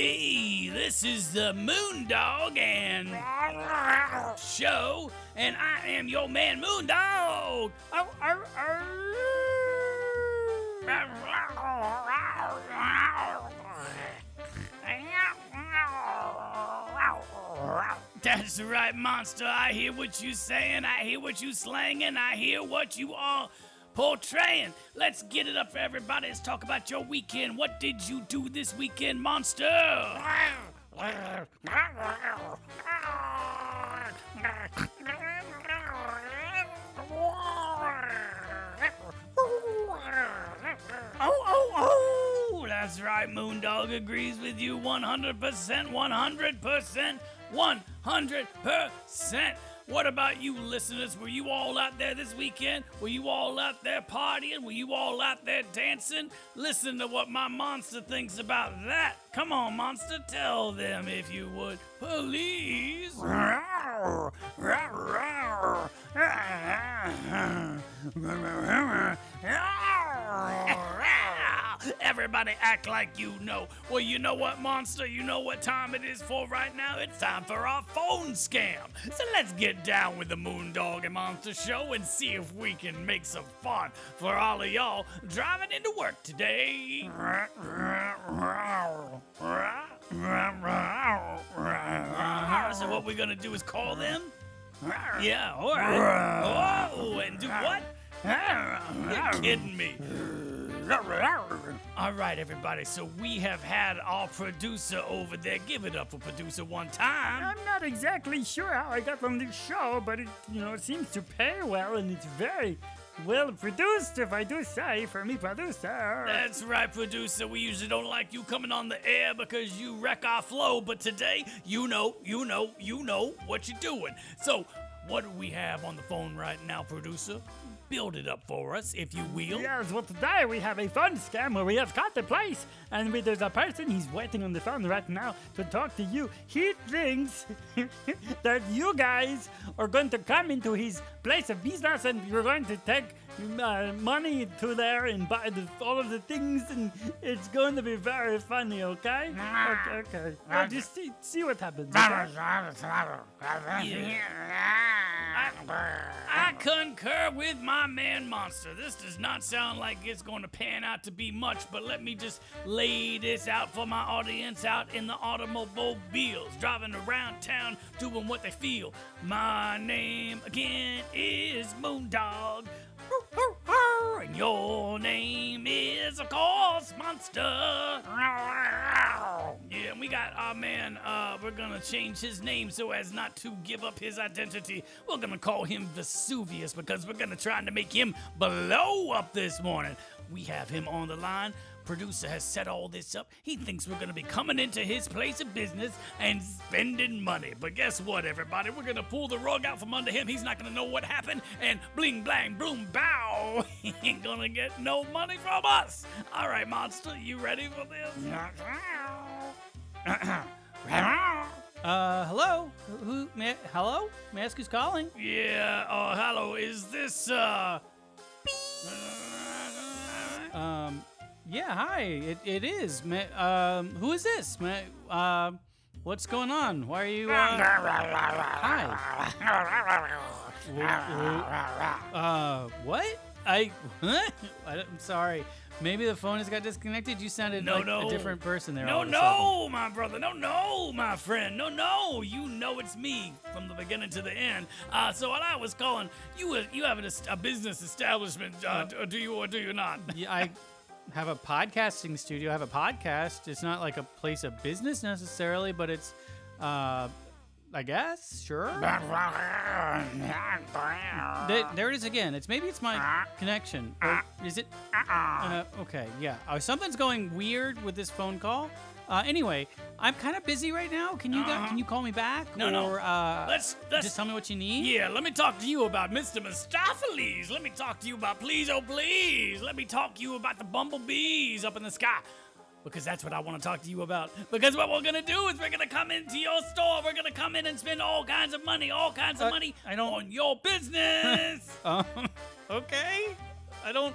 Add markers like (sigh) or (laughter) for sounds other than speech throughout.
Hey, this is the Moondog and show, and I am your man Moondog. Arr, arr, arr. That's right, monster. I hear what you saying. I hear what you slanging. I hear what you are portraying. Let's get it up for everybody. Let's talk about your weekend. What did you do this weekend, monster? Oh, oh, oh! That's right, Moondog agrees with you 100%, 100%, 100%. What about you listeners? Were you all out there this weekend? Were you all out there partying? Were you all out there dancing? Listen to what my monster thinks about that. Come on, monster, tell them if you would. Please. Everybody act like you know. Well, you know what, monster? You know what time it is for right now? It's time for our phone scam. So let's get down with the Moondog and Monster Show and see if we can make some fun for all of y'all driving into work today. So what we're gonna do is call them? Yeah, all right. Oh, and do what? You're kidding me. All right, everybody. So we have had our producer over there. Give it up for producer one time. I'm not exactly sure how I got from this show, but it, you know, it seems to pay well and it's very well produced, if I do say, for me, producer. That's right, producer. We usually don't like you coming on the air because you wreck our flow, but today, you know, you know, you know what you're doing. So, what do we have on the phone right now, producer? Build it up for us, if you will. Yes, well, today we have a fun scam where we have got the place, and we, there's a person, he's waiting on the phone right now to talk to you. He thinks that you guys are going to come into his place of business and you're going to take uh, money to there and buy the, all of the things, and it's going to be very funny, okay? Okay, okay. Well, just see, see what happens. okay? I concur with my man Monster. This does not sound like it's going to pan out to be much, but let me just lay this out for my audience out in the automobiles, driving around town doing what they feel. My name again is Moondog. And your name is, of course, Monster. Yeah, and we got our man, uh, we're gonna change his name so as not to give up his identity. We're gonna call him Vesuvius because we're gonna try to make him blow up this morning. We have him on the line. Producer has set all this up. He thinks we're gonna be coming into his place of business and spending money. But guess what, everybody? We're gonna pull the rug out from under him. He's not gonna know what happened. And bling, blang, boom, bow. (laughs) He ain't gonna get no money from us. All right, monster, you ready for this? (clears throat) Uh, hello? Who-? May, hello? May I ask who's calling? Yeah. Uh, hello. Is this uh? Um, yeah, hi. It, it is. May, um, who is this? May, um, what's going on? Why are you? Uh, hi. Uh, what? I, what? (laughs) I don't- I'm sorry. Maybe the phone has got disconnected. You sounded No, like no. a different person there. No, all of a sudden. no, my brother. No, no, my friend. No, no. You know it's me from the beginning to the end. Uh, so what I was calling you, you have a, a business establishment, uh, d- do you or do you not? Yeah, I (laughs) have a podcasting studio. Have a podcast. It's not like a place of business necessarily, but it's, uh, I guess, sure. Th- there it is again. It's maybe it's my connection. Or is it? Uh, okay, yeah. Oh, something's going weird with this phone call. Uh, anyway, I'm kind of busy right now. Can you Uh-huh. can you call me back? No, no. or, Uh, Let's let's just tell me what you need. Yeah, let me talk to you about Mr. Mistopheles. Let me talk to you about Please Oh Please. Let me talk to you about the bumblebees up in the sky. Because that's what I want to talk to you about. Because what we're gonna do is we're gonna come into your store. We're gonna come in and spend all kinds of money, all kinds of Uh, money I don't- on your business. (laughs) Um, okay. I don't.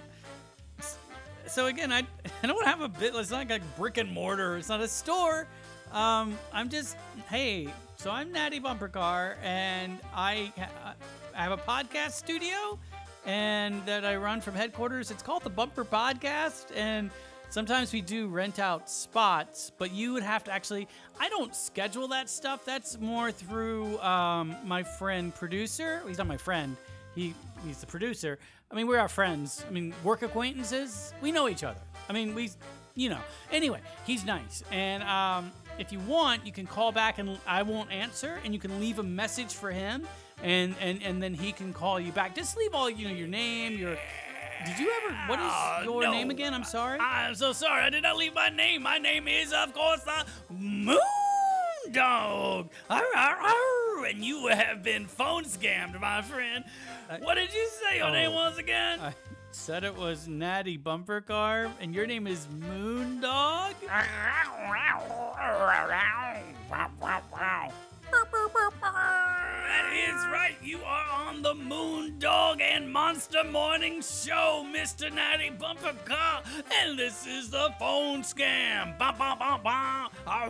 So again, I I don't have a bit. It's not like a brick and mortar. It's not a store. Um, I'm just hey. So I'm Natty Bumpercar, and I ha- I have a podcast studio, and that I run from headquarters. It's called the Bumperpodcast, and sometimes we do rent out spots, but you would have to actually. I don't schedule that stuff. That's more through um, my friend producer. He's not my friend. He he's the producer. I mean, we're our friends. I mean, work acquaintances. We know each other. I mean, we, you know. Anyway, he's nice, and um, if you want, you can call back and I won't answer, and you can leave a message for him, and and and then he can call you back. Just leave all you know your name, your. Did you ever? What Oh, your no. name again? I'm sorry. I'm so sorry. I did not leave my name. My name is, of course, the Moon Dog. Arr, arr, arr. And you have been phone scammed, my friend. what did you say your name oh. was again? I said it was Natty Bumpercar, and your name is Moondog. That Moon Dog and Monster Morning Show, Mr. Natty Bumper Car, and this is the phone scam. Bum, bum, bum, bum. Ah.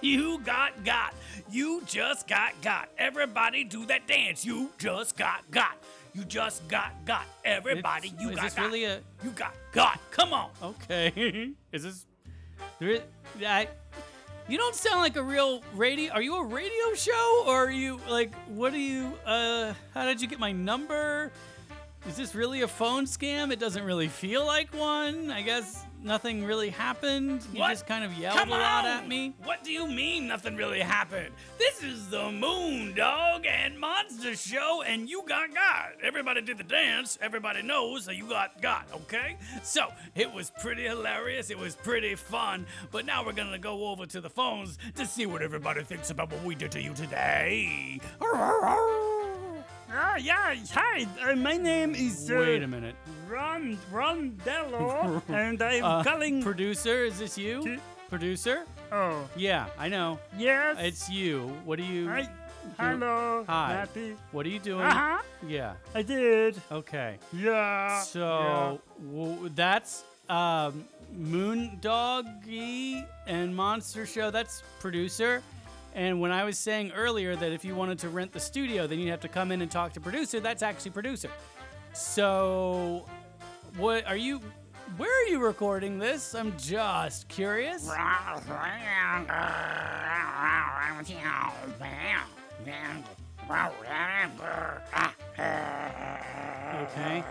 You got got. You just got got. Everybody do that dance. You just got got. You just got got. Everybody, It's- you is got this got. really a- You got got. Come on. Okay. (laughs) is this? There is, I, you don't sound like a real radio. Are you a radio show, or are you like? What are you? Uh, how did you get my number? Is this really a phone scam? It doesn't really feel like one. I guess nothing really happened. You What? just kind of yelled Come a lot on. at me. What do you mean nothing really happened? This is the Moon Dog and Monster Show, and you got got. Everybody did the dance. Everybody knows that you got got, okay? So, it was pretty hilarious. It was pretty fun. But now we're gonna go over to the phones to see what everybody thinks about what we did to you today. Ah, yeah, hi. Uh, my name is uh, Wait a minute. Ron Rondello, (laughs) and I'm Uh, calling. Producer, is this you? To- Producer? oh, Yeah, I know. yes. It's you. What are you? Hi. Hello, Hi. Natty. What are you doing? Uh huh. Yeah. I did. Okay. Yeah. So w- that's um, Moondoggie and Monster Show. That's producer. And when I was saying earlier that if you wanted to rent the studio, then you'd have to come in and talk to producer. That's actually producer. So, what are you? Where are you recording this? I'm just curious. Okay.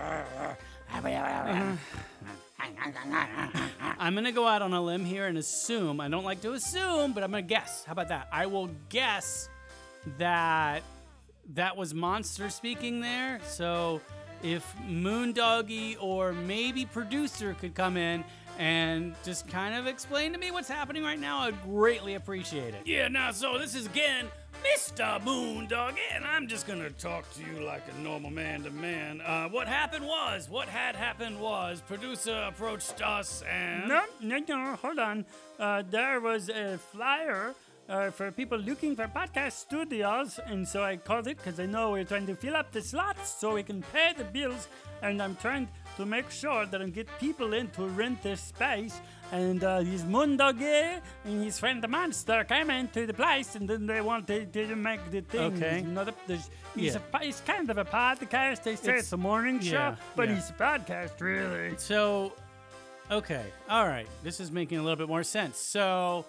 Uh-huh. (laughs) I'm gonna go out on a limb here and assume. I don't like to assume, but I'm gonna guess. How about that? I will guess that that was Monster speaking there. So if Moondoggie or maybe producer could come in and just kind of explain to me what's happening right now, I'd greatly appreciate it. Yeah, now, so this is again Mr. Moondog, and I'm just gonna talk to you like a normal man to man. Uh, what happened was, what had happened was, producer approached us and. No, no, no. Hold on. Uh, there was a flyer uh, for people looking for podcast studios, and so I called it because I know we're trying to fill up the slots so we can pay the bills, and I'm trying to make sure that I get people in to rent this space. And uh, his Moondoggie and his friend the Monster came into the place, and then they wanted to make the thing. Okay. Know, the, there's, he's, Yeah. a, he's kind of a podcast. They say It's- it's, a morning show, yeah, but yeah. he's a podcast, really. So, okay, all right, this is making a little bit more sense. So,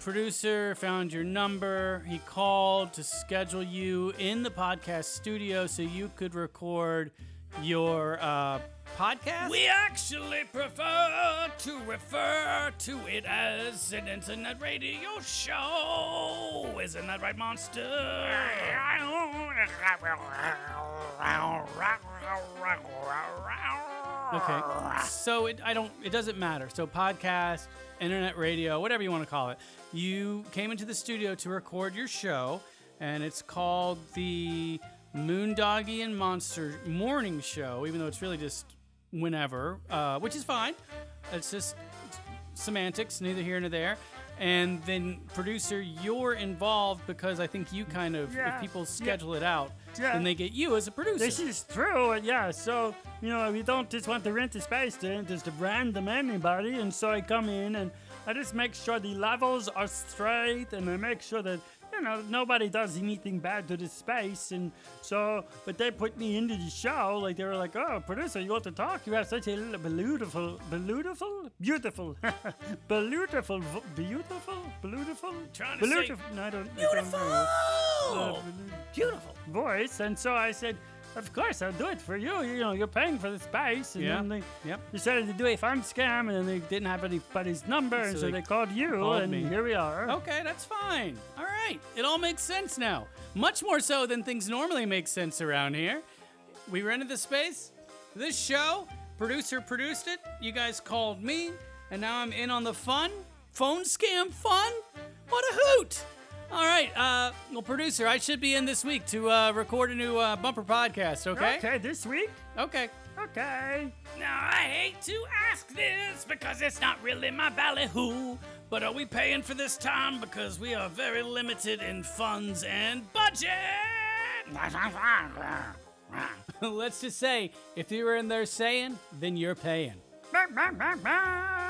producer found your number. He called to schedule you in the podcast studio so you could record your uh, podcast. We actually prefer to refer to it as an internet radio show. Isn't that right, Monster? (laughs) Okay. So it I don't it doesn't matter. So podcast, internet radio, whatever you want to call it. You came into the studio to record your show and it's called the Moondoggie and Monster Morning Show, even though it's really just whenever, uh, which is fine. It's just semantics, neither here nor there. And then producer, you're involved because I think you kind of, Yeah, if people yeah. schedule it out, Yeah. then they get you as a producer. This is true, yeah. So, you know, we don't just want to rent the space to just to random anybody. And so I come in and I just make sure the levels are straight and I make sure that, you know, nobody does anything bad to the space. And so, but they put me into the show. Like, they were like, oh, producer, you want to talk? You have such a beautiful, beautiful, beautiful, (laughs) beautiful, beautiful, beautiful, Trying to say beautiful. No, I don't. I don't know. Uh, Beautiful. voice, and so I said, "Of course, I'll do it for you. You know, you're paying for the space." And Yeah. then they Yep. decided to do a fun scam, and then they didn't have anybody's number, and So so they they called you, and me. here we are. Okay, that's fine. All right. It all makes sense now. Much more so than things normally make sense around here. We rented the space. This show, producer produced it. You guys called me, and now I'm in on the fun. Phone scam fun? What a hoot! All right, uh, well, producer, I should be in this week to uh, record a new uh, Bumperpodcast, okay? Okay, this week. Okay. Okay. Now, I hate to ask this because it's not really my ballyhoo, but are we paying for this time because we are very limited in funds and budget? (laughs) Let's just say, if you were in there saying, then you're paying. (laughs)